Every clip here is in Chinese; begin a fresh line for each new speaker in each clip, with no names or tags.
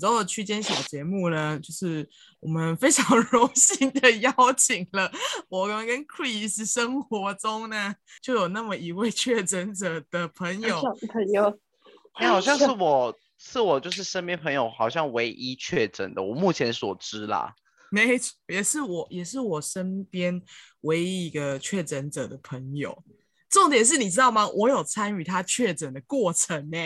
本周的区间小节目呢，就是我们非常 荣幸的邀请了我们跟 Chris 生活中呢就有那么一位确诊者的朋友。
朋友，
哎，好像是我是我就是身边朋友好像唯一确诊的，我目前所知啦。
没错，也是我也是我身边唯一一个确诊者的朋友。重点是你知道吗？我有参与他确诊的过程呢。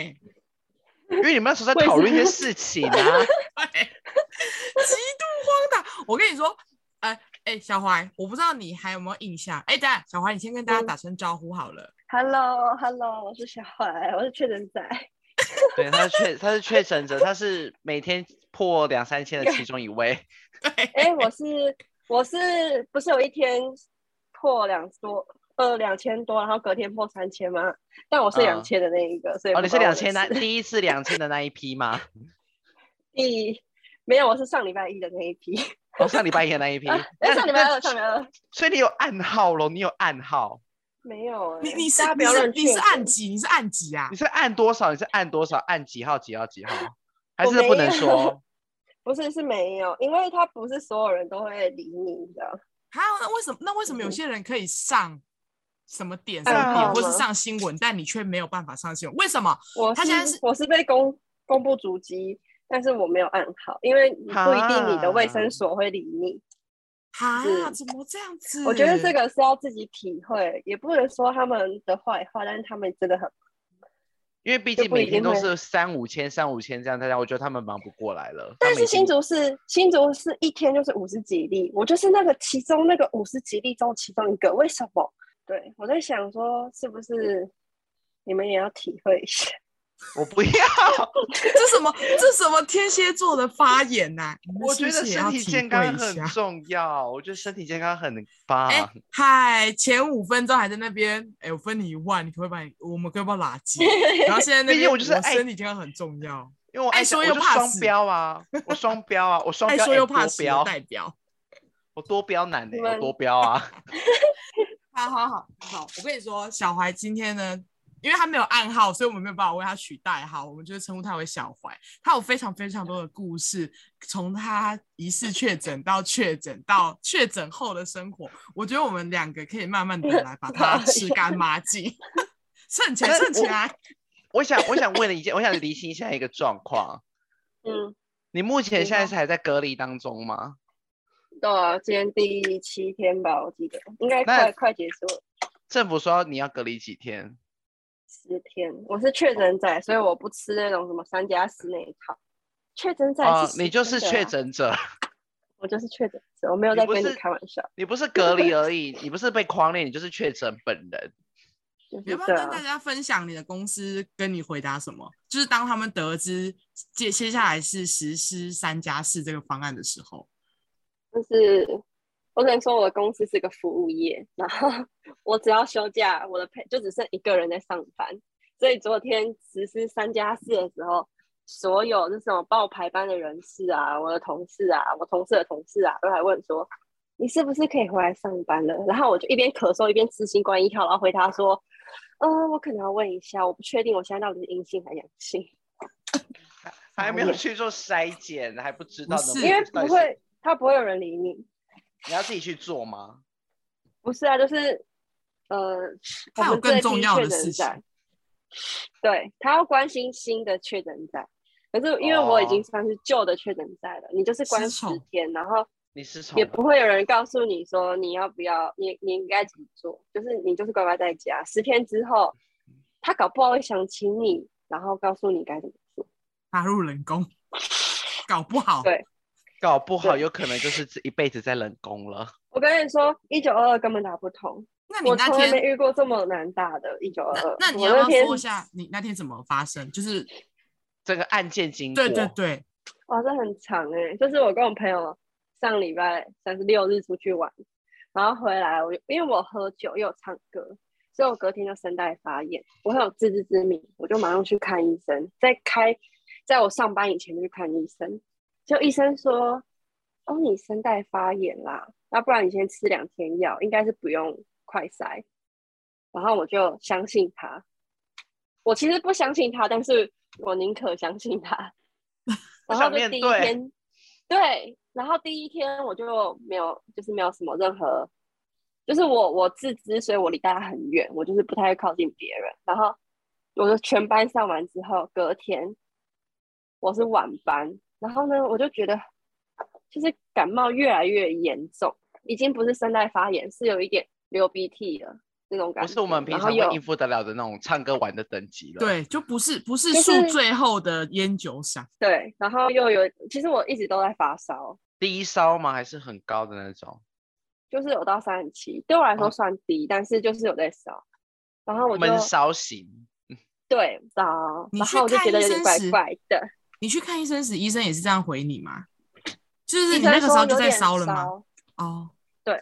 因为你们那时候在讨论一些事情 啊，对，
极度荒唐。我跟你说，哎、呃、哎、欸，小怀，我不知道你还有没有印象？哎、欸，等下，小怀，你先跟大家打声招呼好了。
嗯、Hello，Hello，我是小怀，我是确诊仔。
对，他是确他是确诊者，他是每天破两三千的其中一位。
对，
哎、欸，我是我是不是有一天破两多？呃，两千多，然后隔天破三千吗？但我是两千的那一个，嗯、所以哦，
你是两千那第一次两千的那一批吗？
第没有，我是上礼拜一的那一批。
哦，上礼拜一的那一批。
哎、啊，上礼拜二，上礼拜二。
所以你有暗号喽？你有暗号？
没有、欸，
你你是你是你是按几？你是按几啊？
你是按多少？你是按多少？按几号？几号？几号？还是不能说？
不是，是没有，因为他不是所有人都会理你的。
还有那为什么？那为什么有些人可以上？什么点什么点，或是上新闻，但你却没有办法上新闻，为什么？
我他现在是我是被公公布足迹，但是我没有按好，因为不一定你的卫生所会理你。
啊？怎么这样子？
我觉得这个是要自己体会，也不能说他们的坏话，但是他们真的很，
因为毕竟每天都是三五千、三五千这样，大家我觉得他们忙不过来了。
但是新竹是新竹是一天就是五十几例，我就是那个其中那个五十几例中其中一个，为什么？对，我在想说，是不是你们也要体会一下？
我不要，
这什么这什么天蝎座的发言呐、啊？
我觉得身体健康很重要，我觉得身体健康很棒。
哎，嗨，前五分钟还在那边，哎，我分你一万，你可不可以把你我们可不可以垃圾？然后现在那 边我就是身体健康很重要，
因为我爱说又怕双标啊，我双标啊，我双标，爱说又怕标代表，我多标男的，我多标啊。
好好好好，我跟你说，小怀今天呢，因为他没有暗号，所以我们没有办法为他取代号，我们就称呼他为小怀。他有非常非常多的故事，从他疑似确诊到确诊到确诊后的生活，我觉得我们两个可以慢慢的来把它吃干抹净，蹭起来，蹭起来。
我想，我想问了一件，我想厘清一下一个状况。
嗯，
你目前现在是还在隔离当中吗？
对啊，今天第七天吧，我记得应该快快结束了。
政府说你要隔离几天？
十天。我是确诊者，所以我不吃那种什么三加四那一套。确诊者、
你就是确诊者。
我就是确诊者，我没有在跟你开玩笑。
你不是，你不是隔离 而已，你不是被匡列，你就是确诊本人。
你要不要跟大家分享你的公司跟你回答什么？就是当他们得知接接下来是实施三加四这个方案的时候。
就是我只能说我的公司是个服务业，然后 我只要休假，我的配就只剩一个人在上班。所以昨天实施三加四的时候，所有就是什么报排班的人士啊，我的同事啊，我同事的同事啊，都来问说你是不是可以回来上班了？然后我就一边咳嗽一边吃新冠一号，然后回答说，呃，我可能要问一下，我不确定我现在到底是阴性还是阳性，
还没有去做筛检，还不知道
呢因为不会。他不会有人理你，
你要自己去做吗？
不是啊，就是呃，
他有更重要的事情。
对，他要关心新的确诊者，可是因为我已经算是旧的确诊者了，哦，你就是关十天，然后
你是
也不会有人告诉你说你要不要，你你应该怎么做，就是你就是乖乖在家，十天之后他搞不好会想请你，然后告诉你该怎么做，
打入冷宫，搞不好。
对。
搞不好有可能就是这一辈子在冷宫了。
我跟你说，一九二二根本打不通。
那你那天
我从来没遇过这么难打的一九二二。
那你要不要说一下你那天怎么发生？就是
这个案件经过。
对对对，
哇，这很长哎、欸。就是我跟我朋友上礼拜三十六日出去玩，然后回来我因为我喝酒又有唱歌，所以我隔天就声带发炎，我很有自知之明，我就马上去看医生，在开在我上班以前就去看医生。就医生说，哦，你声带发炎啦，那不然你先吃两天药，应该是不用快塞。然后我就相信他，我其实不相信他，但是我宁可相信他。然后就第一天，对，然后第一天我就没有，就是没有什么任何，就是我我自知，所以我离大家很远，我就是不太会靠近别人。然后我就全班上完之后，隔天我是晚班，然后呢，我就觉得就是感冒越来越严重，已经不是声带发炎，是有一点流鼻涕了。那种感觉，
不是我们平常会应付得了的那种唱歌玩的等级了。
对，就不是不是宿醉后的烟酒嗓。
对，然后又有，其实我一直都在发烧。
低烧吗？还是很高的那种？
就是有到三十七，对我来说算低，哦、但是就是有在烧。然后我就
闷烧型。
对，烧。然后我就觉得有点怪怪的。
你去看医生时，医生也是这样回你吗？就是你那个时候就在烧了吗？哦，
对。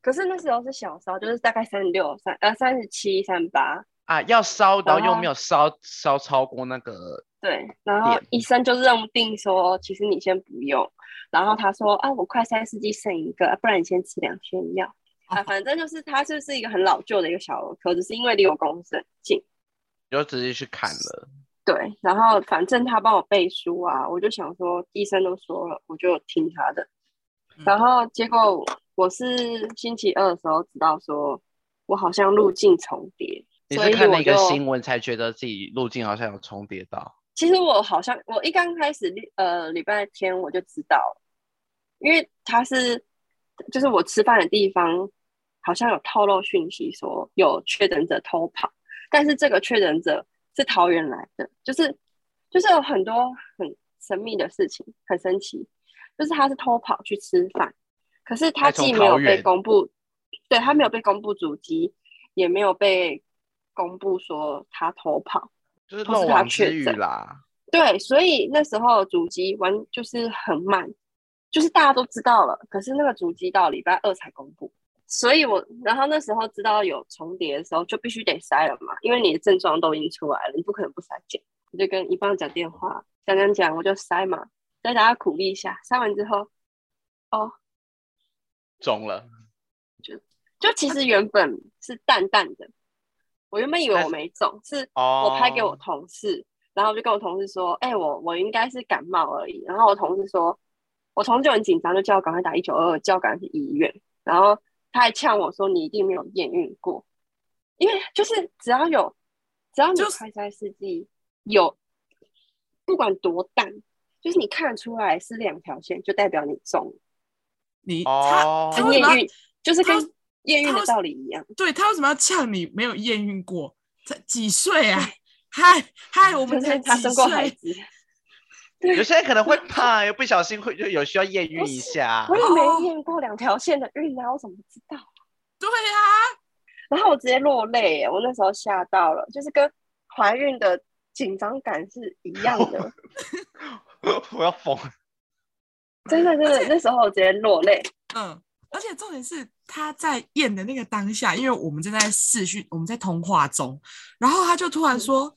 可是那时候是小烧，就是大概三十六、三呃三十七、三八
啊，要烧，然后又没有烧烧超过那个。
对，然后医生就认定说，其实你先不用。然后他说啊，我快三十剂剩一个，不然你先吃两天药啊。反正就是他就是一个很老旧的一个小儿科，只是因为离我公司很近，
就直接去看了。
对，然后反正他帮我背书啊，我就想说医生都说了，我就听他的。然后结果。我是星期二的时候知道说，我好像路径重叠。
你是看那个新闻才觉得自己路径好像有重叠到？
其实我好像我一刚开始呃礼拜天我就知道，因为他是就是我吃饭的地方好像有透露讯息说有确诊者偷跑，但是这个确诊者是桃园来的，就是就是有很多很神秘的事情，很神奇，就是他是偷跑去吃饭。可是他既没有被公布，对，他没有被公布足迹，也没有被公布说他偷跑，
就是漏网之鱼啦。
对，所以那时候主机完就是很慢，就是大家都知道了，可是那个主机到礼拜二才公布。所以我然后那时候知道有重叠的时候，就必须得塞了嘛，因为你的症状都已经出来了，你不可能不塞检。我就跟一方讲电话，讲讲讲，我就塞嘛，再大家鼓励一下。塞完之后，哦。
中了，
就就其实原本是淡淡的，我原本以为我没肿，是我拍给我同事，然后我就跟我同事说，哎、欸，我我应该是感冒而已。然后我同事说，我同事就很紧张，就叫我赶快打一九二二，叫我赶快去医院。然后他还呛我说，你一定没有验孕过，因为就是只要有只要你快筛试剂有，不管多淡，就是你看出来是两条线，就代表你中。
你他他验孕
就是跟验孕的道理一样，
对，他为什么要呛你没有验孕过？才几岁啊？嗨嗨，我们才几岁？
有些人可能会怕，又不小心会就有需要验孕一下。
我也没验过两条线的孕啊，我怎么知道？
对呀，
然后我直接落泪，我那时候吓到了，就是跟怀孕的紧张感是一样的。
我要疯。
真的，真的，那时候我直接落泪。
嗯，而且重点是他在验的那个当下，因为我们正在视讯，我们在通话中，然后他就突然说：“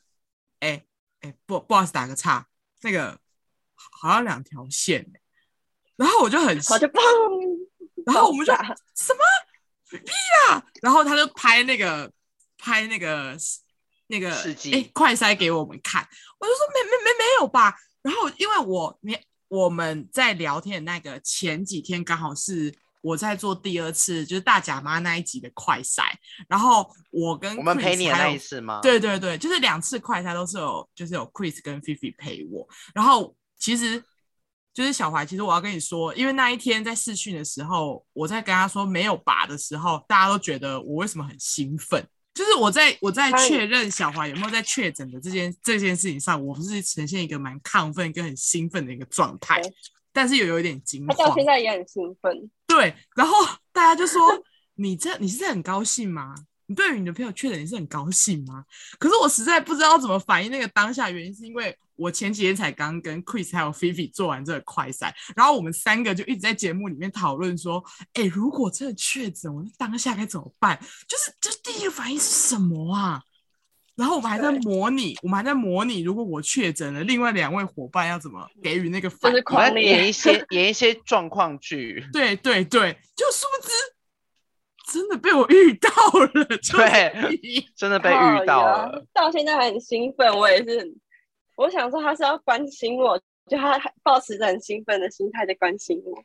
哎、嗯、哎、欸欸，不不好意思，打个岔，那个好像两条线。”然后我就很，
我就砰，
然后我们就什么屁啊！然后他就拍那个拍那个那个哎、快塞给我们看，我就说没没没没有吧。然后因为我你。我们在聊天的那个前几天，刚好是我在做第二次，就是大甲妈那一集的快筛，然后我跟
我们陪你那一次吗？
对对对，就是两次快筛都是有，就是有 Chris 跟 Fifi 陪我。然后其实就是小怀，其实我要跟你说，因为那一天在试训的时候，我在跟他说没有拔的时候，大家都觉得我为什么很兴奋。就是我在我在确认小怀有没有在确诊的这件这件事情上，我不是呈现一个蛮亢奋跟很兴奋的一个状态，但是又有一点惊慌。他
到现在也很兴奋。
对，然后大家就说：“ 你这你是在很高兴吗？你对于你的朋友确诊你是很高兴吗？”可是我实在不知道怎么反应那个当下，原因是因为。我前几天才刚跟 Chris 还有 Fifi 做完这个快筛，然后我们三个就一直在节目里面讨论说，哎，如果真的确诊，我当下该怎么办？就是，就是第一个反应是什么啊？然后我们还在模拟，我们还在模拟，如果我确诊了，另外两位伙伴要怎么给予那个反
应？演一些演一些状况剧。
对对对，就殊不知真的被我遇到了，
对，真的被遇到了，
到现在还很兴奋，我也是。我想说他是要关心我，就他还抱持着很兴奋的心态在关心我。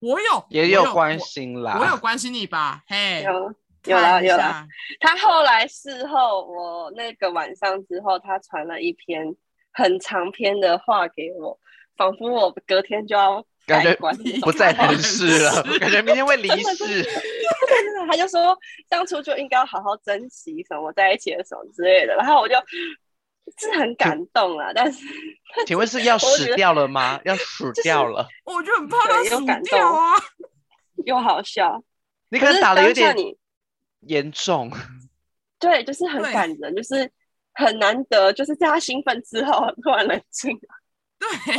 我有，
也有关心啦。
我，我有关心你吧？嘿，
有，有啦，有啦。他后来事后，我那个晚上之后，他传了一篇很长篇的话给我，仿佛我隔天就要
感觉不在人世了，感觉明天会离世。
他就说当初就应该要好好珍惜什么在一起的时候之类的，然后我就是很感动啊。但是，
请问是要死掉了吗？要死掉了？
我就很怕他死掉啊，
又好笑。
你可能打的有点严重。
对，就是很感人，就是很难得，就是在他兴奋之后突然冷静了。
对，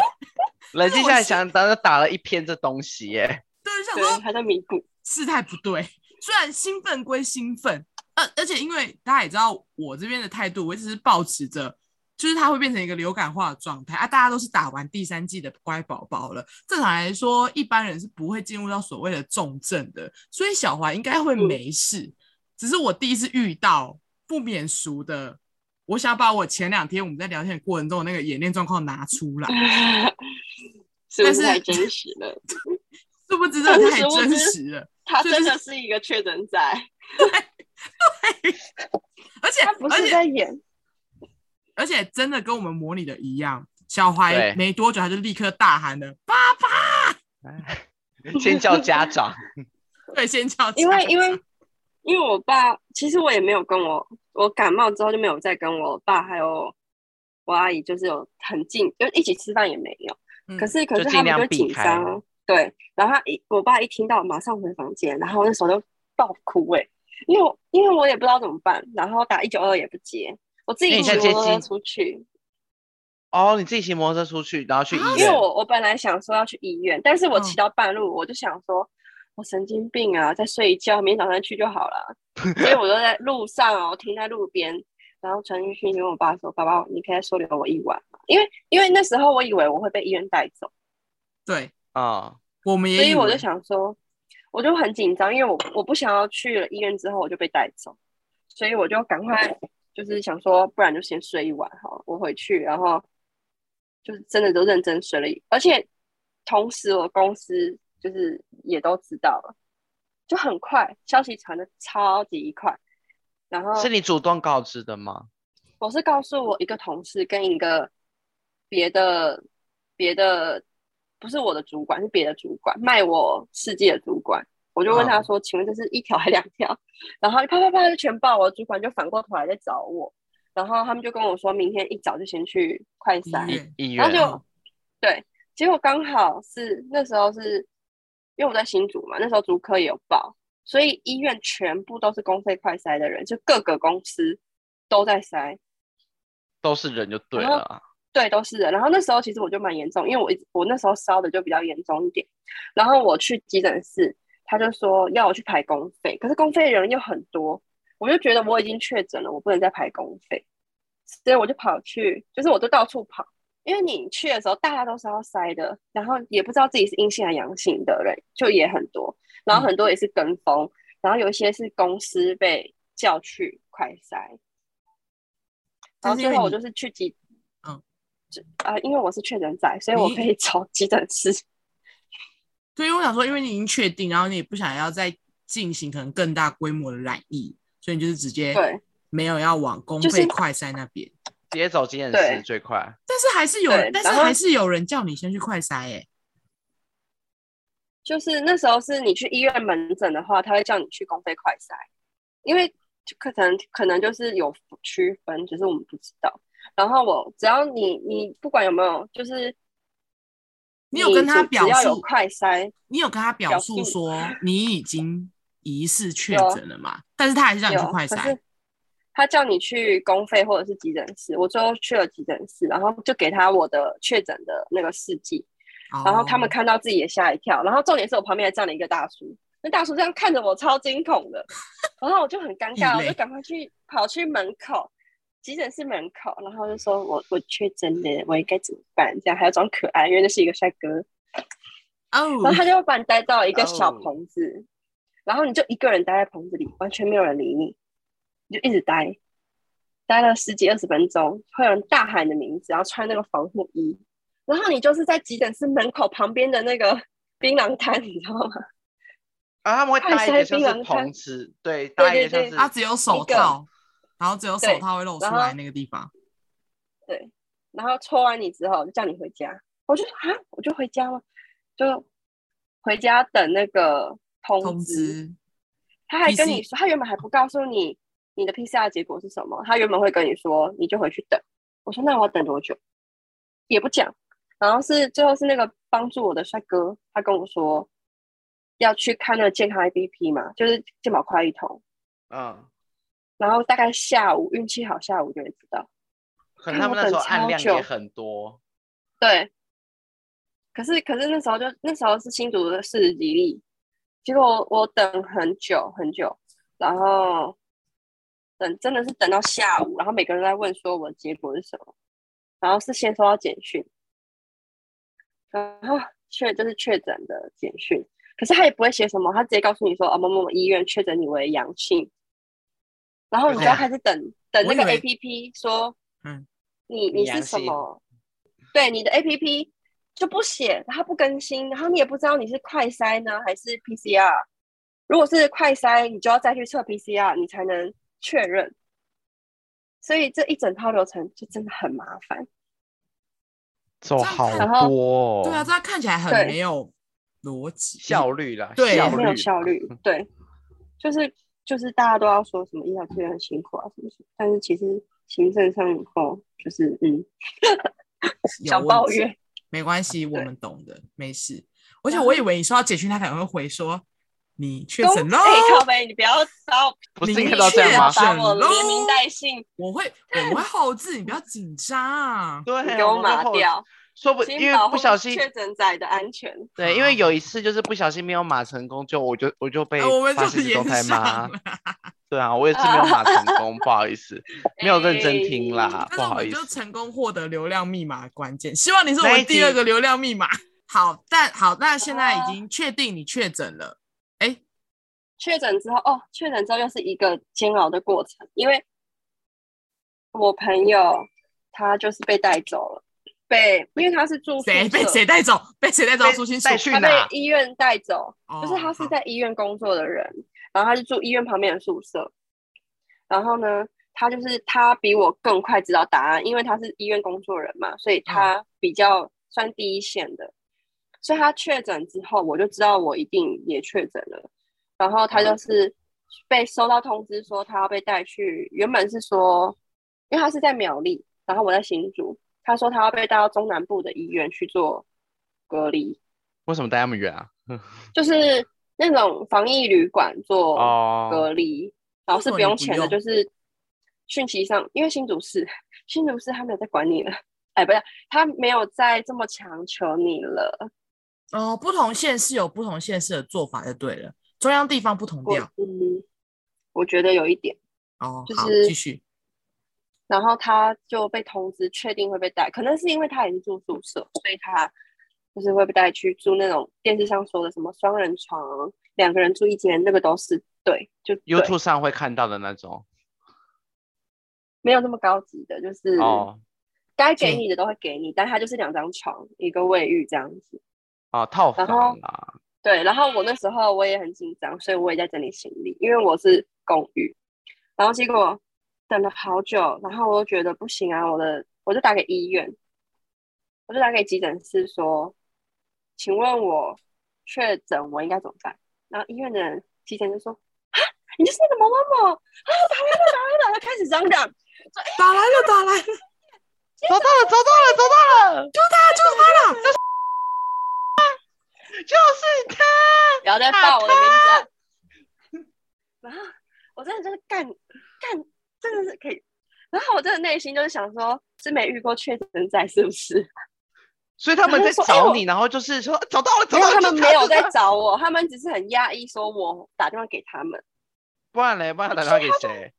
冷静下来想，当时打了一篇这东西耶。
对，想说
还在弥补，
事态不对。虽然兴奋归兴奋，而、呃、而且因为大家也知道我这边的态度，我一直是保持着，就是它会变成一个流感化的状态啊。大家都是打完第三季的乖宝宝了，正常来说一般人是不会进入到所谓的重症的，所以小华应该会没事。嗯、只是我第一次遇到不免俗的，我想把我前两天我们在聊天的过程中的那个演练状况拿出来，
是不是太真实了？
殊不知这太真实了。
他真的是一个确诊仔，
对，对，而且
他不是在演，
而且真的跟我们模拟的一样。小怀没多久他就立刻大喊了：“爸爸！”
先叫家长，
对，先叫家长。
因为因为因为我爸，其实我也没有跟我，我感冒之后就没有再跟我爸还有我阿姨，就是有很近，就一起吃饭也没有。嗯、可是可是他们就紧张。对，然后他一我爸一听到，马上回房间，然后那时候就爆哭哎，因为因为我也不知道怎么办，然后打一九二也不接，我自己骑摩托车出去。
哦，你自己骑摩托车出去，然后去医院。
因为我我本来想说要去医院，但是我骑到半路，我就想说，哦、我神经病啊，在睡一觉，明天早上去就好了。所以我都在路上哦，停在路边，然后传讯息跟我爸说：“爸爸，你可以收留我一晚吗？”因为因为那时候我以为我会被医院带走。
对。
啊，
我们也，
所以我就想说，我就很紧张，因为我我不想要去了医院之后我就被带走，所以我就赶快就是想说，不然就先睡一晚哈，我回去，然后就是真的都认真睡了，而且同时我公司就是也都知道了，就很快消息传的超级快，然后
是你主动告知的吗？
我是告诉我一个同事跟一个别的别的。不是我的主管，是别的主管卖我世界的主管，我就问他说：“ oh. 请问这是一条还两条？”然后啪啪啪就全报，我主管就反过头来在找我，然后他们就跟我说明天一早就先去快筛，
医院，
然后就对，结果刚好是那时候是因为我在新竹嘛，那时候竹科也有报，所以医院全部都是公费快筛的人，就各个公司都在筛，
都是人就对了。
对，都是人。然后那时候其实我就蛮严重，因为我一我那时候烧的就比较严重一点。然后我去急诊室，他就说要我去排公费，可是公费人又很多，我就觉得我已经确诊了，我不能再排公费，所以我就跑去，就是我就到处跑，因为你去的时候大家都是要筛的，然后也不知道自己是阴性还是阳性的人就也很多，然后很多也是跟风，嗯、然后有一些是公司被叫去快筛，然后最后我就是去急。啊、呃，因为我是确诊仔，所以我可以找急诊室。
对，因为我想说，因为你已经确定，然后你也不想要再进行可能更大规模的染疫，所以你就是直接对。没有要往公费快筛那边，
直接走急诊室最快。
但是还是有人，但是还是有人叫你先去快筛，哎，
就是那时候是你去医院门诊的话，他会叫你去公费快筛，因为可能可能就是有区分，只是我们不知道。然后我只要你你不管有没有，就是
你有跟他表述
有快筛，
你有跟他表述说你已经疑似确诊了嘛？但是他还是叫你去快筛，
他叫你去公费或者是急诊室，我最后去了急诊室，然后就给他我的确诊的那个试剂，哦、然后他们看到自己也吓一跳，然后重点是我旁边还站了一个大叔，那大叔这样看着我超惊恐的，然后我就很尴尬，我就赶快去跑去门口。急诊室门口，然后就说我我确诊了，我应该怎么办？这样还要装可爱，因为那是一个帅哥。哦，oh. 然后他就会把你带到一个小棚子，oh. 然后你就一个人待在棚子里，完全没有人理你，你就一直待，待了十几二十分钟，会有人大喊你的名字，然后穿那个防护衣，然后你就是在急诊室门口旁边的那个 槟榔摊，你知道吗？
啊，他们会搭一个像是棚子，对，搭一个像是
他只有手套，然后只有手套会露出来那个地方。
对，然后抽完你之后就叫你回家，我就啊，我就回家了，就回家等那个通知。通知他还跟你说，他原本还不告诉你你的 PCR 结果是什么，他原本会跟你说，你就回去等。我说那我要等多久？也不讲。然后是最后是那个帮助我的帅哥，他跟我说要去看那个健康 APP 嘛，就是健保快一通。
嗯。
然后大概下午运气好，下午就会知道。
可能他们那时候案量也很多。
对。可是可是那时候就那时候是新竹的四十几例，结果，我等很久很久，然后等真的是等到下午，然后每个人都在问说我的结果是什么，然后是先收到简讯。然后确就是确诊的简讯，可是他也不会写什么，他直接告诉你说，哦，某某某医院确诊你为阳性，然后你就要开始等、哎、等那个 A P P 说，嗯，你你是什么？对，你的 A P P 就不写，他不更新，然后你也不知道你是快筛呢还是 P C R。如果是快筛，你就要再去测 P C R，你才能确认。所以这一整套流程就真的很麻烦。
走好多，
哦对啊，这样看起来很没有逻辑
效率啦，
对，
没有效率，对，就是就是大家都要说什么医疗资源很辛苦啊什么什么，但是其实行政上哦，就是嗯，小 抱怨，
没关系，我们懂的，没事。而且我以为你说要简讯，他可能会回说你确诊了，
靠北，你不要骚，
不是应该都这样吗？
把我连名带姓，
我会我会后置，你不要紧张，
对，
给我码掉。
说不，因为不小心
确诊仔的安全。
对，因为有一次就是不小心没有码成功，就我就我就被发现状态骂。对啊，我也是没有码成功，不好意思，没有认真听啦，不好意思。
就成功获得流量密码关键，希望你是我们第二个流量密码。好，但好，那现在已经确定你确诊了。哎，
确诊之后哦，确诊之后又是一个煎熬的过程，因为我朋友他就是被带走了。被，因为他是住
谁被谁带走？被谁带走？说清楚。
他被医院带走，就是他是在医院工作的人，哦、然后他是住医院旁边的宿舍。然后呢，他就是他比我更快知道答案，因为他是医院工作人嘛，所以他比较算第一线的。嗯、所以他确诊之后，我就知道我一定也确诊了。然后他就是被收到通知说他要被带去，原本是说，因为他是在苗栗，然后我在新竹。他说他要被带到中南部的医院去做隔离。
为什么带那么远啊？
就是那种防疫旅馆做隔离，哦、然后是不用钱的，就是讯息上，因为新竹市，新竹市他没有在管你了，哎，不是，他没有再这么强求你了。
哦，不同县市有不同县市的做法就对了，中央地方不同调。
嗯，我觉得有一点。
哦，
就是
继续。
然后他就被通知，确定会被带，可能是因为他也是住宿舍，所以他就是会被带去住那种电视上说的什么双人床，两个人住一间，那个都是对，就
YouTube 上会看到的那种，
没有那么高级的，就是哦，该给你的都会给你，哦、但他就是两张床，一个卫浴这样子，
哦，套房
啊，对，然后我那时候我也很紧张，所以我也在整理行李，因为我是公寓，然后结果。等了好久，然后我就觉得不行啊！我的，我就打给医院，我就打给急诊室说：“请问我确诊，我应该怎么办？”然后医院的人急诊就说：“啊，你就是那个某某某啊，打来了，打来了！”他开始嚷嚷说：“
打来了，打来了，
找到了，找到了，找到了，
就他，就是他了，
就是他，
不要再报我的名字。”然后我真的就是干干。真的是可以，然后我真的内心就是想说，是没遇过确诊仔是不是？
所以他们在找你，然后，然后就是说找到了，找到了。
他们没有在找我，他们只是很压抑，说我打电话给他们。
不然嘞，不然打电话给谁？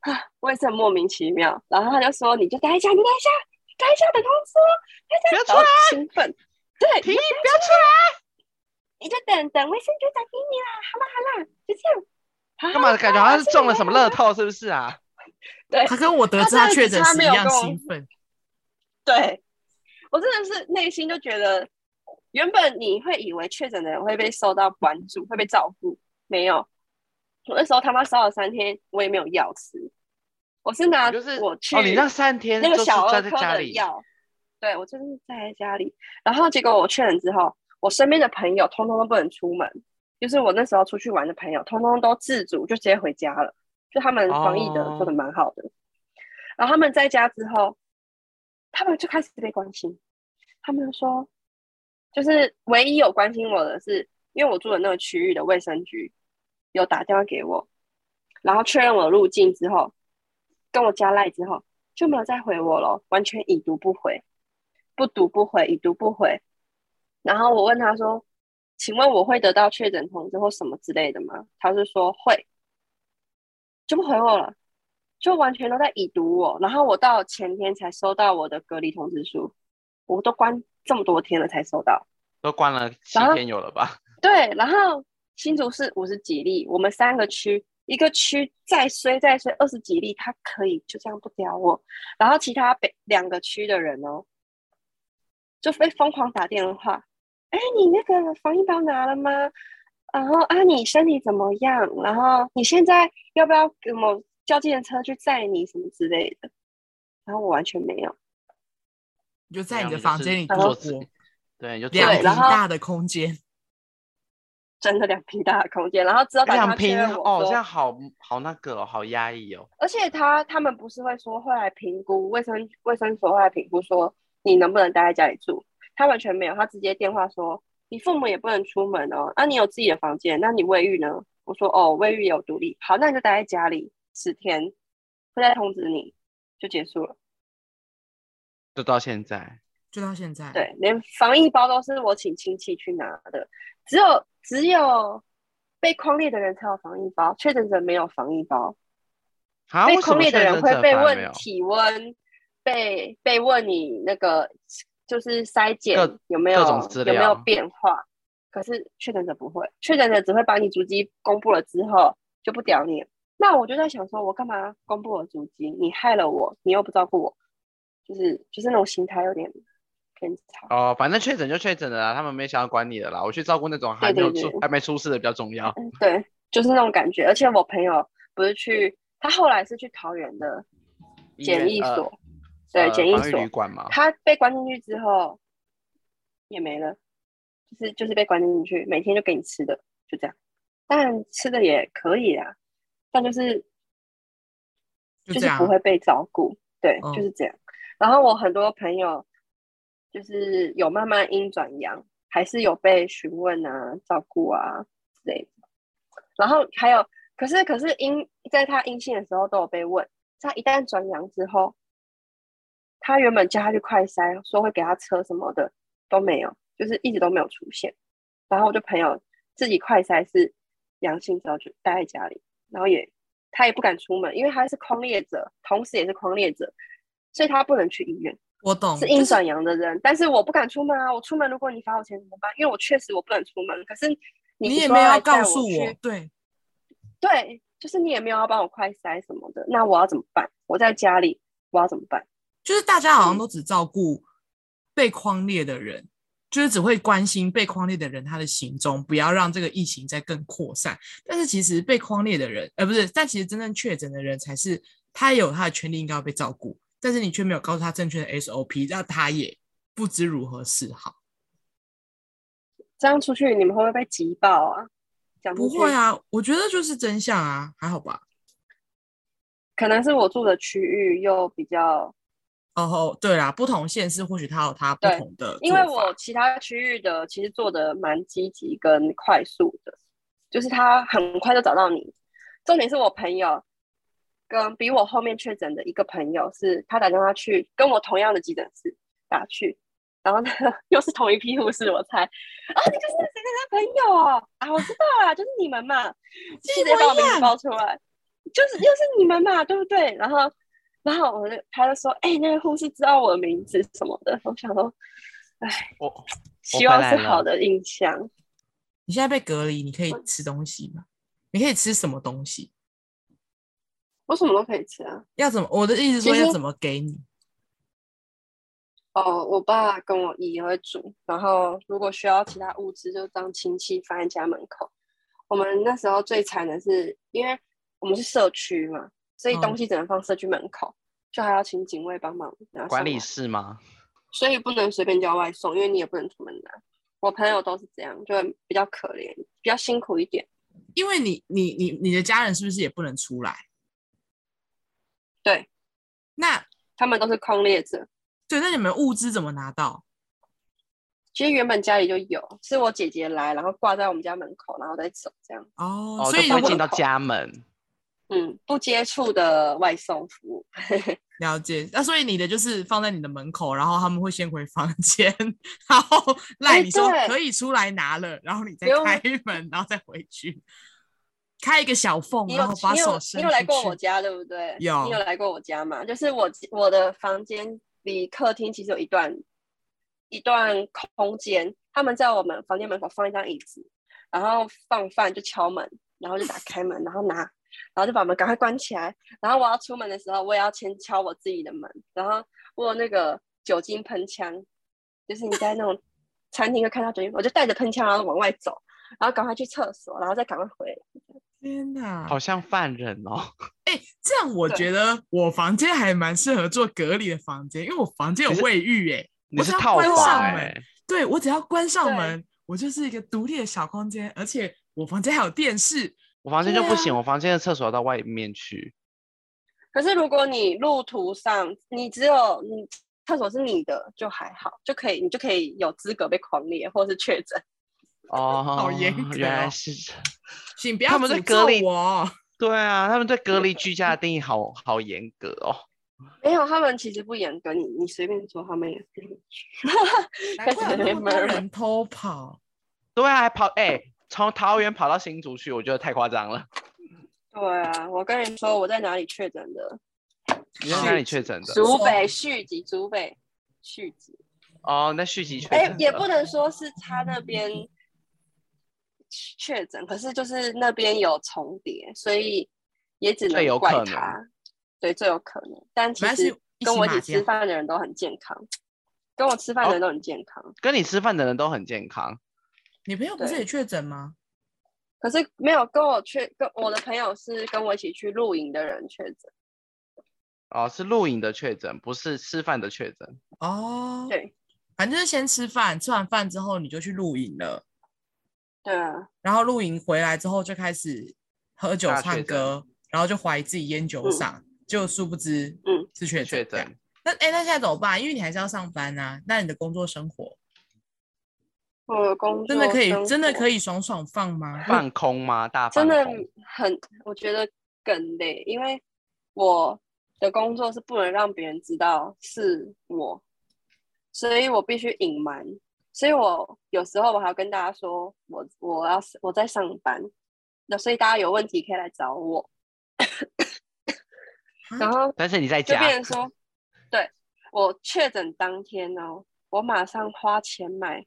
啊，我也是很莫名其妙。然后他就说：“你就待一下，你待一下，待一下，等通知哦。”
不要出来！
兴奋，对，
停，不要出来！
你就等等卫生局长给你啦，好啦好啦，就这样。
干嘛感觉好像是中了什么乐透，是不是啊？
对，
他跟我得知他确诊时一样兴奋。
对，我真的是内心就觉得，原本你会以为确诊的人会被受到关注，会被照顾，没有。我那时候他妈烧了三天，我也没有药吃。我是拿就是我去
哦，你那三天
那个小儿科的药，对我就是在家里。然后结果我确诊之后，我身边的朋友通通都不能出门，就是我那时候出去玩的朋友，通通都自主就直接回家了。就他们防疫的做的蛮好的。然后他们在家之后，他们就开始被关心。他们说，就是唯一有关心我的是，因为我住的那个区域的卫生局有打电话给我，然后确认我入境之后。跟我加赖之后就没有再回我了，完全已读不回，不读不回，已读不回。然后我问他说：“请问我会得到确诊通知或什么之类的吗？”他是说会，就不回我了，就完全都在已读我。然后我到前天才收到我的隔离通知书，我都关这么多天了才收到，
都关了七天有了吧？
对，然后新竹市五十几例，我们三个区。一个区再衰再衰二十几例，他可以就这样不屌我，然后其他北两个区的人哦，就被疯狂打电话，哎，你那个防疫包拿了吗？然后啊，你身体怎么样？然后你现在要不要给我叫计程车去载你什么之类的？然后我完全没有，
就在你的房间里度过，
对，就
两平大的空间。
真的两平大的空间，然后之后
两平哦，这样好好那个、哦、好压抑哦。
而且他他们不是会说会来评估卫生卫生所会来评估说你能不能待在家里住，他完全没有，他直接电话说你父母也不能出门哦，那、啊、你有自己的房间，那你卫浴呢？我说哦，卫浴有独立，好，那你就待在家里十天，会再通知你，就结束了。
就到现在，
就到现在，
对，连防疫包都是我请亲戚去拿的，只有。只有被框列的人才有防疫包，确诊者没有防疫包。
啊、
被框列的人会被问体温，被被问你那个就是筛检有没有有没有变化。可是确诊者不会，确诊者只会把你足迹公布了之后就不屌你。那我就在想说，我干嘛公布我足迹？你害了我，你又不照顾我，就是就是那种心态有点。
哦，反正确诊就确诊了啦，他们没想要管你的啦。我去照顾那种还没有出还没出事的比较重要。
对，就是那种感觉。而且我朋友不是去，他后来是去桃园的检疫所，呃、对，检疫所。
呃、
他被关进去之后也没了，就是就是被关进去，每天就给你吃的，就这样。但吃的也可以啊，但就是就是不会被照顾，对，嗯、就是这样。然后我很多朋友。就是有慢慢阴转阳，还是有被询问啊、照顾啊之类的。然后还有，可是可是阴在他阴性的时候都有被问，他一旦转阳之后，他原本叫他去快筛，说会给他车什么的都没有，就是一直都没有出现。然后我就朋友自己快筛是阳性之后就待在家里，然后也他也不敢出门，因为他是匡列者，同时也是匡列者，所以他不能去医院。
我懂，
是阴转阳的人，就是、但是我不敢出门啊！我出门，如果你罚我钱怎么办？因为我确实我不能出门，可是你，
你也没有要告诉我，对，
对，就是你也没有要帮我快筛什么的，那我要怎么办？我在家里，我要怎么办？
就是大家好像都只照顾被框列的人，嗯、就是只会关心被框列的人他的行踪，不要让这个疫情再更扩散。但是其实被框列的人，呃，不是，但其实真正确诊的人才是他有他的权利，应该要被照顾。但是你却没有告诉他正确的 SOP，让他也不知如何是好。
这样出去你们会不会被挤爆啊？
不会啊，我觉得就是真相啊，还好吧。
可能是我住的区域又比较……
哦，对啦，不同县市或许它有它不同的。
因为我其他区域的其实做的蛮积极跟快速的，就是他很快就找到你。重点是我朋友。跟比我后面确诊的一个朋友是，他打电话去跟我同样的急诊室打去，然后呢 又是同一批护士，我猜啊，你就是谁谁谁朋友啊？啊，我知道啊，就是你们嘛，直接把我名字报出来，就是又是你们嘛，对不对？然后然后我就他就说，哎、欸，那个护士知道我的名字什么的，我想说，哎，我希望是好的印象。
你现在被隔离，你可以吃东西吗？你可以吃什么东西？
我什么都可以吃啊！
要怎么？我的意思说要怎么给你？
哦，我爸跟我姨也会煮，然后如果需要其他物资，就当亲戚放在家门口。我们那时候最惨的是，因为我们是社区嘛，所以东西只能放社区门口，嗯、就还要请警卫帮忙。
管理室吗？
所以不能随便叫外送，因为你也不能出门拿。我朋友都是这样，就比较可怜，比较辛苦一点。
因为你、你、你、你的家人是不是也不能出来？
对，
那
他们都是空列者。
对，那你们物资怎么拿到？
其实原本家里就有，是我姐姐来，然后挂在我们家门口，然后再走这样。
哦，所以
会进到家门。
嗯，不接触的外送服务。
了解。那所以你的就是放在你的门口，然后他们会先回房间，然后赖你说可以出来拿了，然后你再开门，然后再回去，开一个小缝，然后把手伸。
你有来过我家对不对？
有。
你有来过我家吗？就是我我的房间。离客厅其实有一段一段空间，他们在我们房间门口放一张椅子，然后放饭就敲门，然后就打开门，然后拿，然后就把门赶快关起来。然后我要出门的时候，我也要先敲我自己的门。然后我有那个酒精喷枪，就是你在那种 餐厅会看到酒精，我就带着喷枪然后往外走，然后赶快去厕所，然后再赶快回来。
天哪，
好像犯人哦！
哎、欸，这样我觉得我房间还蛮适合做隔离的房间，因为我房间有卫浴。哎，
你是套房哎？
对，我只要关上门，我就是一个独立的小空间，而且我房间还有电视。
我房间就不行，啊、我房间的厕所要到外面去。
可是如果你路途上你只有你厕所是你的，就还好，就可以，你就可以有资格被狂烈或是确诊。
哦，
好严格，
原来是。
请不要。他们对隔离，
对啊，他们对隔离居家的 定义好好严格哦。
没有，他们其实不严格，你你随便说，他们也是。
难怪那么多人偷跑。
对啊，还跑哎，从桃园跑到新竹去，我觉得太夸张了。
对啊，我跟你说，我在哪里确诊的？
你在哪里确诊的？
竹北续集，竹北续集。
哦，那续集确诊。
哎，也不能说是他那边。确诊，可是就是那边有重叠，所以也只能怪他。对，最有可能。但其实跟我一起吃饭的人都很健康，跟我吃饭的人都很健康。
哦，跟你吃饭的人都很健康。
你朋友不是也确诊吗？
可是没有跟我确，跟我的朋友是跟我一起去露营的人确诊。
哦，是露营的确诊，不是吃饭的确诊。
哦，
对，
反正就是先吃饭，吃完饭之后你就去露营了。
对啊，
然后露营回来之后就开始喝酒唱歌，然后就怀疑自己烟酒嗓，嗯、就殊不知嗯是确诊。
嗯、
那哎，那现在怎么办？因为你还是要上班啊。那你的工作生活，
我的工作
真的可以真的可以爽爽放吗？
放空吗？大
真的很，我觉得更累，因为我的工作是不能让别人知道是我，所以我必须隐瞒。所以我有时候我还要跟大家说，我我要我在上班，那所以大家有问题可以来找我。然后，
但是你在家，
就变成说，对，我确诊当天哦，我马上花钱买，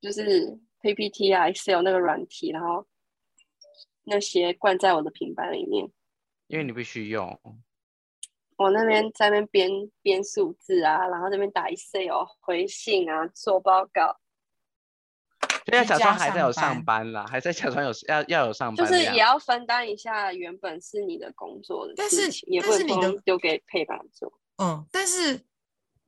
就是 PPT 啊、Excel 那个软体，然后那些灌在我的平板里面，
因为你必须用。
我那边在那边编编数字啊，然后那边打 Excel 回信啊，做报告。
现在假装还在有上班啦，还在假装有要要有上班。
就是也要分担一下原本是你的工作的事情，也不能都丢给配班做。
嗯，但是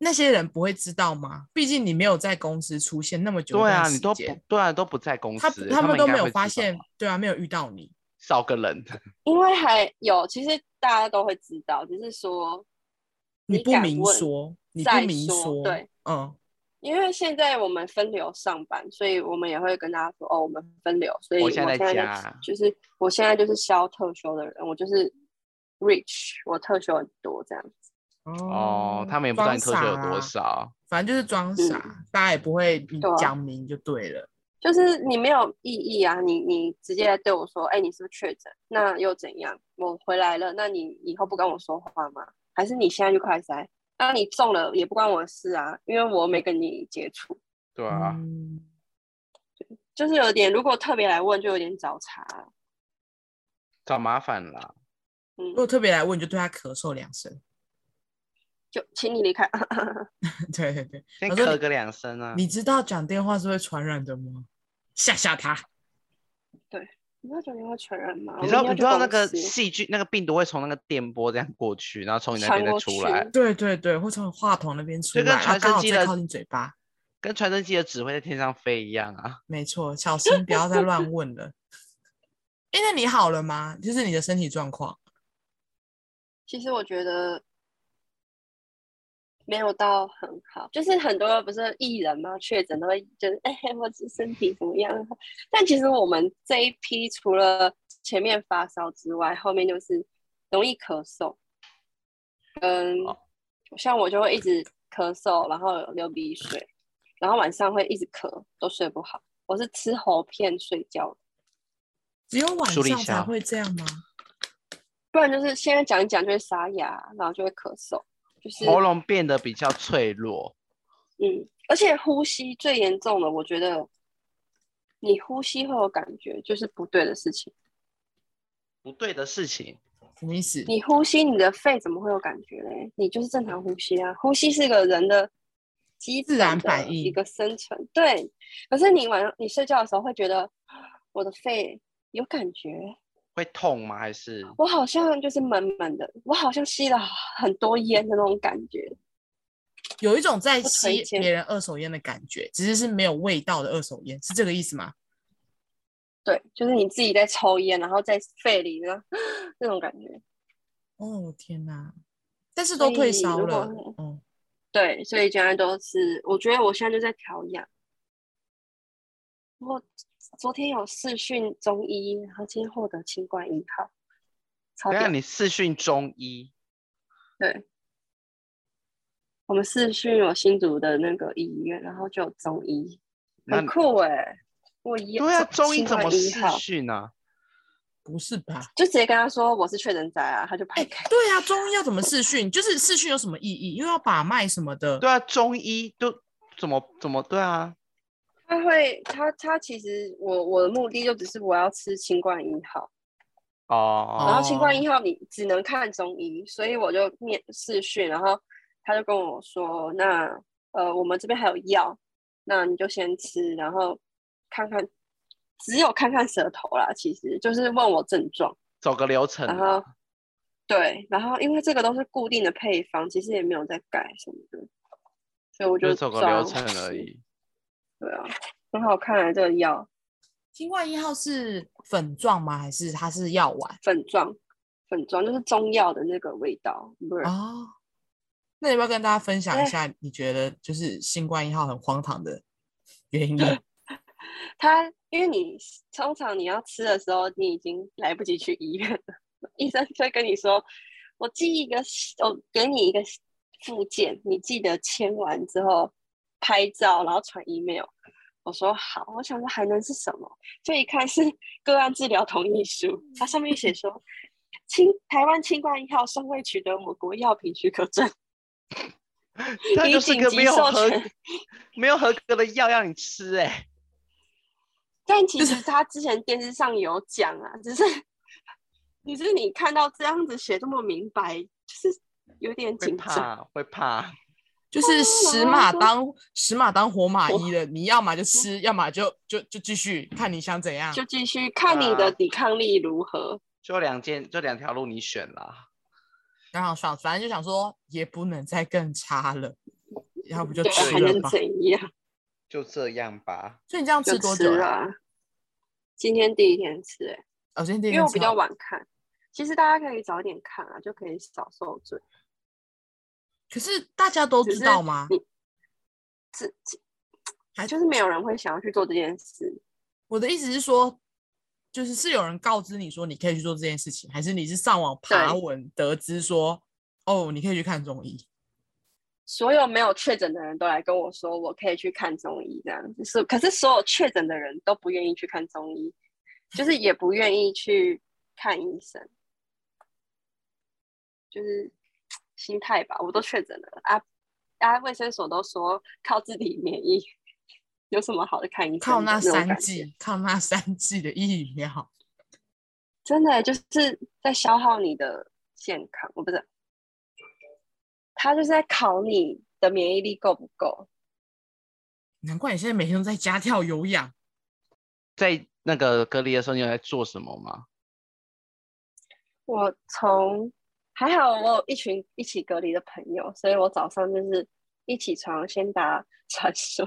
那些人不会知道吗？毕竟你没有在公司出现那么久。
对啊，你都不对啊，都不在公司，
他他们都没有发现。对啊，没有遇到你。
少个人，
因为还有，其实大家都会知道，只是说
你不明说，你不明说，
对，
嗯，
因为现在我们分流上班，所以我们也会跟大家说，哦，我们分流，所以我现在就是我现在就是消特休的人，我就是 rich，我特休很多这样子。
哦，他们也不知道你特休有多少，
反正就是装傻，大家也不会讲明就对了。
就是你没有意义啊！你你直接来对我说，哎，你是不是确诊？那又怎样？我回来了，那你以后不跟我说话吗？还是你现在就快塞？那你中了也不关我的事啊，因为我没跟你接触。
对啊，
就是有点，如果特别来问，就有点找茬，
找麻烦啦。
嗯，如果特别来问，就对他咳嗽两声。
就请你离开。
对对对，
先咳个两声啊。
你知道讲电话是会传染的吗？吓吓他。
对，你知道讲电话传染吗？
你知道你知道那个细菌那个病毒会从那个电波这样过去，然后从你那边再出来。
对对对，会从话筒那边出来，跟传声机的靠近嘴巴，
跟传声机的纸会在天上飞一样啊。
没错，小心不要再乱问了。哎，那你好了吗？就是你的身体状况。
其实我觉得没有到很好，就是很多不是艺人嘛，确诊都会就是哎，我这身体怎么样？但其实我们这一批除了前面发烧之外，后面就是容易咳嗽，嗯，像我就会一直咳嗽，然后流鼻水，然后晚上会一直咳，都睡不好。我是吃喉片睡觉，
只有晚上才会这样吗？
不然就是现在讲一讲就会沙哑，然后就会咳嗽，就是
喉咙变得比较脆弱。
嗯，而且呼吸最严重的，我觉得你呼吸会有感觉，就是不对的事情。
不对的事情，
什么意思？
你呼吸，你的肺怎么会有感觉嘞？你就是正常呼吸啊，呼吸是个人的机
自然反应，
一个生存。对，可是你晚上你睡觉的时候会觉得 我的肺有感觉。
会痛吗？还是
我好像就是闷闷的，我好像吸了很多烟的那种感觉，
有一种在吸别人二手烟的感觉，只是是没有味道的二手烟，是这个意思吗？
对，就是你自己在抽烟，然后在肺里呢 那种感觉。
哦天哪！但是都退烧了。
嗯，对，所以现在都是，我觉得我现在就在调养。我。昨天有试训中医，然后今天获得清冠一号。
等下你试训中医？
对，我们试训有新竹的那个医院，然后就有中医，很酷哎、欸！我一
对啊，中医怎么试训呢？
不是吧？
就直接跟他说我是确诊仔啊，他就拍开。
对啊，中医要怎么试训？就是试训有什么意义？因为要把脉什么的。
对啊，中医都怎么怎么对啊？
他会，他他其实我我的目的就只是我要吃新冠一号
哦，oh.
然后新冠一号你只能看中医，所以我就面试讯，然后他就跟我说，那呃我们这边还有药，那你就先吃，然后看看，只有看看舌头啦，其实就是问我症状，
走个流程，
然后对，然后因为这个都是固定的配方，其实也没有在改什么的，所以我就
走个流程而已。
对啊，很好看啊，这个药。
新冠一号是粉状吗？还是它是药丸？
粉状，粉状就是中药的那个味道。不是
哦，那你要不要跟大家分享一下？你觉得就是新冠一号很荒唐的原因？
它因为你通常你要吃的时候，你已经来不及去医院了，医生就会跟你说：“我寄一个，我给你一个附件，你记得签完之后。”拍照，然后传 email。我说好，我想说还能是什么？就一看是 个案治疗同意书，它上面写说，清台湾清冠一号尚未取得我国药品许可证，
那就是个没有合 没有合格的药让你吃哎、欸。
但其实他之前电视上有讲啊，只是只是你看到这样子写这么明白，就是有点紧张，
会怕。
就是死马当死马当活马医的，你要么就吃，要么就就就继续看你想怎样，
就继续看你的抵抗力如何。啊、
就两件，就两条路你选啦。
然后爽，反正就想说也不能再更差了，要不就
吃了吧。还能怎样？
就这样吧。
所以你这样吃多久了？
啊？今天第一天吃，欸，哎，
哦，今天第一天吃，
因为我比较晚看。其实大家可以早点看啊，就可以少受罪。
可是大家都知道吗？
是，还就是没有人会想要去做这件事。
我的意思是说，就是是有人告知你说你可以去做这件事情，还是你是上网爬文得知说，哦，你可以去看中医？
所有没有确诊的人都来跟我说，我可以去看中医，这样子是。可是所有确诊的人都不愿意去看中医，就是也不愿意去看医生，就是。心态吧，我都确诊了啊！啊，卫生所都说靠自己免疫，有什么好的看医生？
靠那三剂，靠那三剂的疫苗，
真的就是在消耗你的健康。我不是，他就是在考你的免疫力够不够。
难怪你现在每天都在家跳有氧。
在那个隔离的时候，你有在做什么吗？
我从还好，我有一群一起隔离的朋友，所以我早上就是一起床先打传说。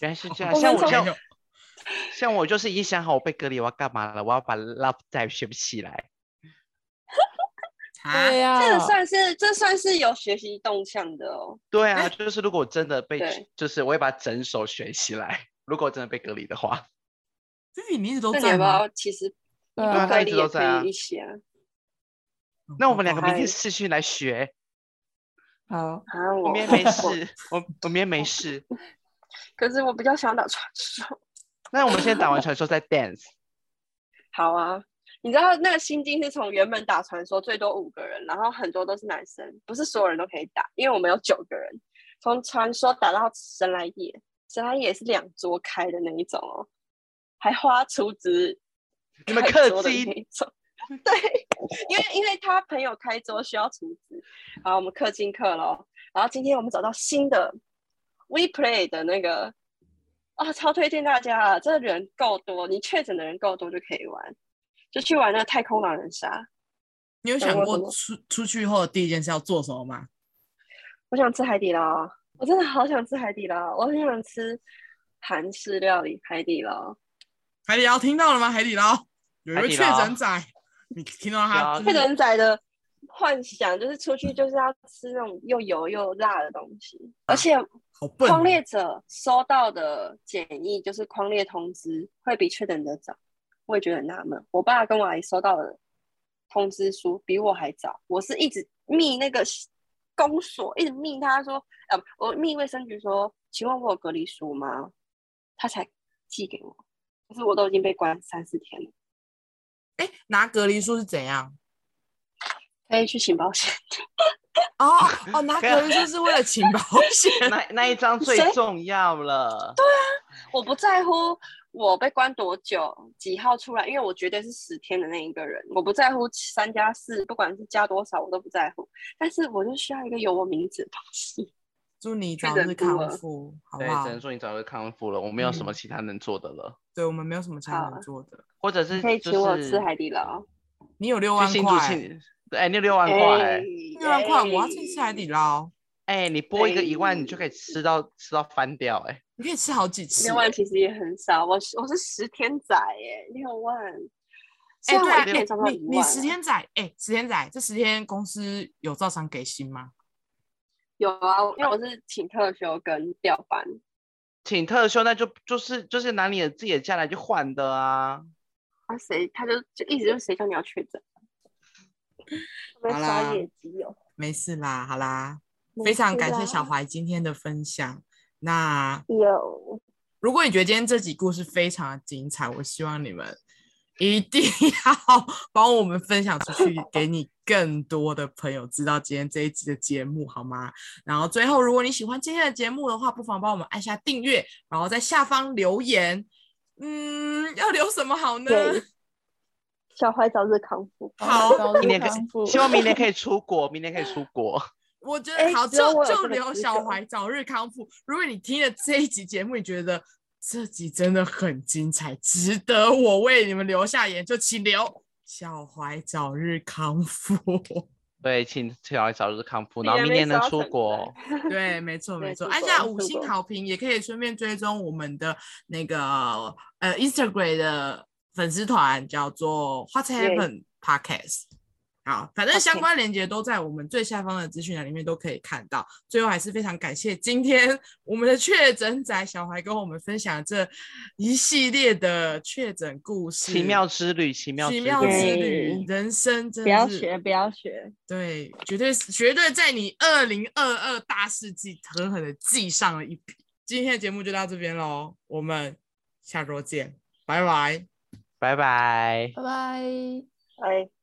原来是这样，像我像 像我就是已经想好我被隔离我要干嘛了，我要把 Love Dive 学起来。
对呀、啊，这算是这算是有学习动向的哦。
对啊，就是如果真的被，就是我会把整首学起来。如果真的被隔离的话，
菲菲你一直都在吗？
其实
对啊，他一直都在啊。那我们两个明天试训来学。
好，
我明天没事，我我明天没事。
可是我比较想打传说。
那我们先打完传说再 dance。
好啊。你知道那个心经是从原本打传说最多五个人，然后很多都是男生，不是所有人都可以打，因为我们有九个人，从传说打到神来也，神来也是两桌开的那一种哦，还花厨子，
你们客气
那种，对，因为因为他朋友开桌需要厨子，好，我们氪金氪咯，然后今天我们找到新的 WePlay 的那个，啊、哦，超推荐大家啊，这个人够多，你确诊的人够多就可以玩。就去玩那个太空狼人杀。
你有想过出出去后的第一件事要做什么吗？
我想吃海底捞，我真的好想吃海底捞，我很想吃韩式料理海底捞。
海底捞听到了吗？海底捞有一个确诊仔，你听到他
确诊仔的幻想就是出去就是要吃那种又油又辣的东西，啊、而且匡列者收到的检疫就是匡列通知会比确诊者早。我也觉得很纳闷，我爸跟我阿姨收到的通知书比我还早。我是一直密那个公所，一直密他说，呃，我密卫生局说，请问我有隔离书吗？他才寄给我。可是我都已经被关三四天了。
哎，拿隔离书是怎样？
可以去请保险。
哦 哦，拿隔离书是为了请保险，
那那一张最重要了。
对啊，我不在乎。我被关多久？几号出来？因为我绝对是十天的那一个人，我不在乎三加四，不管是加多少，我都不在乎。但是我就需要一个有我名字的东西。
祝你早日康复，好不好？
对，只能说你早日康复了。我没有什么其他能做的了。
嗯、对，我们没有什么其他能做的，
或者是
可以请我吃海底捞。
你有六万块？
哎，你有六万块？
六万块，我要去吃海底捞。
哎，你拨一个一万，你就可以吃到吃到翻掉，哎。
你可以吃好几次，
六万其实也很少。我我是十天仔哎，六万。
哎、欸，对啊，你你十天仔，哎、欸，十天仔，这十天公司有照常给薪吗？
有啊，因为我是请特休跟调班。
请特休，那就就是就是拿你的自己的假来去换的啊。
啊，谁他就就一直就是谁叫你要确诊？
好啦，没事啦，好啦，非常感谢小怀今天的分享。那
有，
如果你觉得今天这集故事非常的精彩，我希望你们一定 要帮我们分享出去，给你更多的朋友知道今天这一集的节目，好吗？然后最后，如果你喜欢今天的节目的话，不妨帮我们按下订阅，然后在下方留言。嗯，要留什么好呢？
小怀早日康复，
好，
希望明年可以出国，明年可以出国。
我觉得好，就就留小怀早日康复。如果你听了这一集节目，你觉得这集真的很精彩，值得我为你们留下言，就请留小怀早日康复。
对，请小怀早日康复，然后明年能出国。
对，没 错没错，按下五星好评，也可以顺便追踪我们的那个呃 Instagram 的粉丝团，叫做 What Happened Podcast。好，反正相关链接都在我们最下方的资讯栏里面都可以看到。最后还是非常感谢今天我们的确诊仔小怀跟我们分享这一系列的确诊故事，
奇妙之旅，奇妙
奇妙之旅，人生真的
不要学，不要学，
对，绝对绝对在你二零二二大事记狠狠的记上了一笔。今天的节目就到这边喽，我们下周见，拜拜，
拜拜，
拜拜，拜。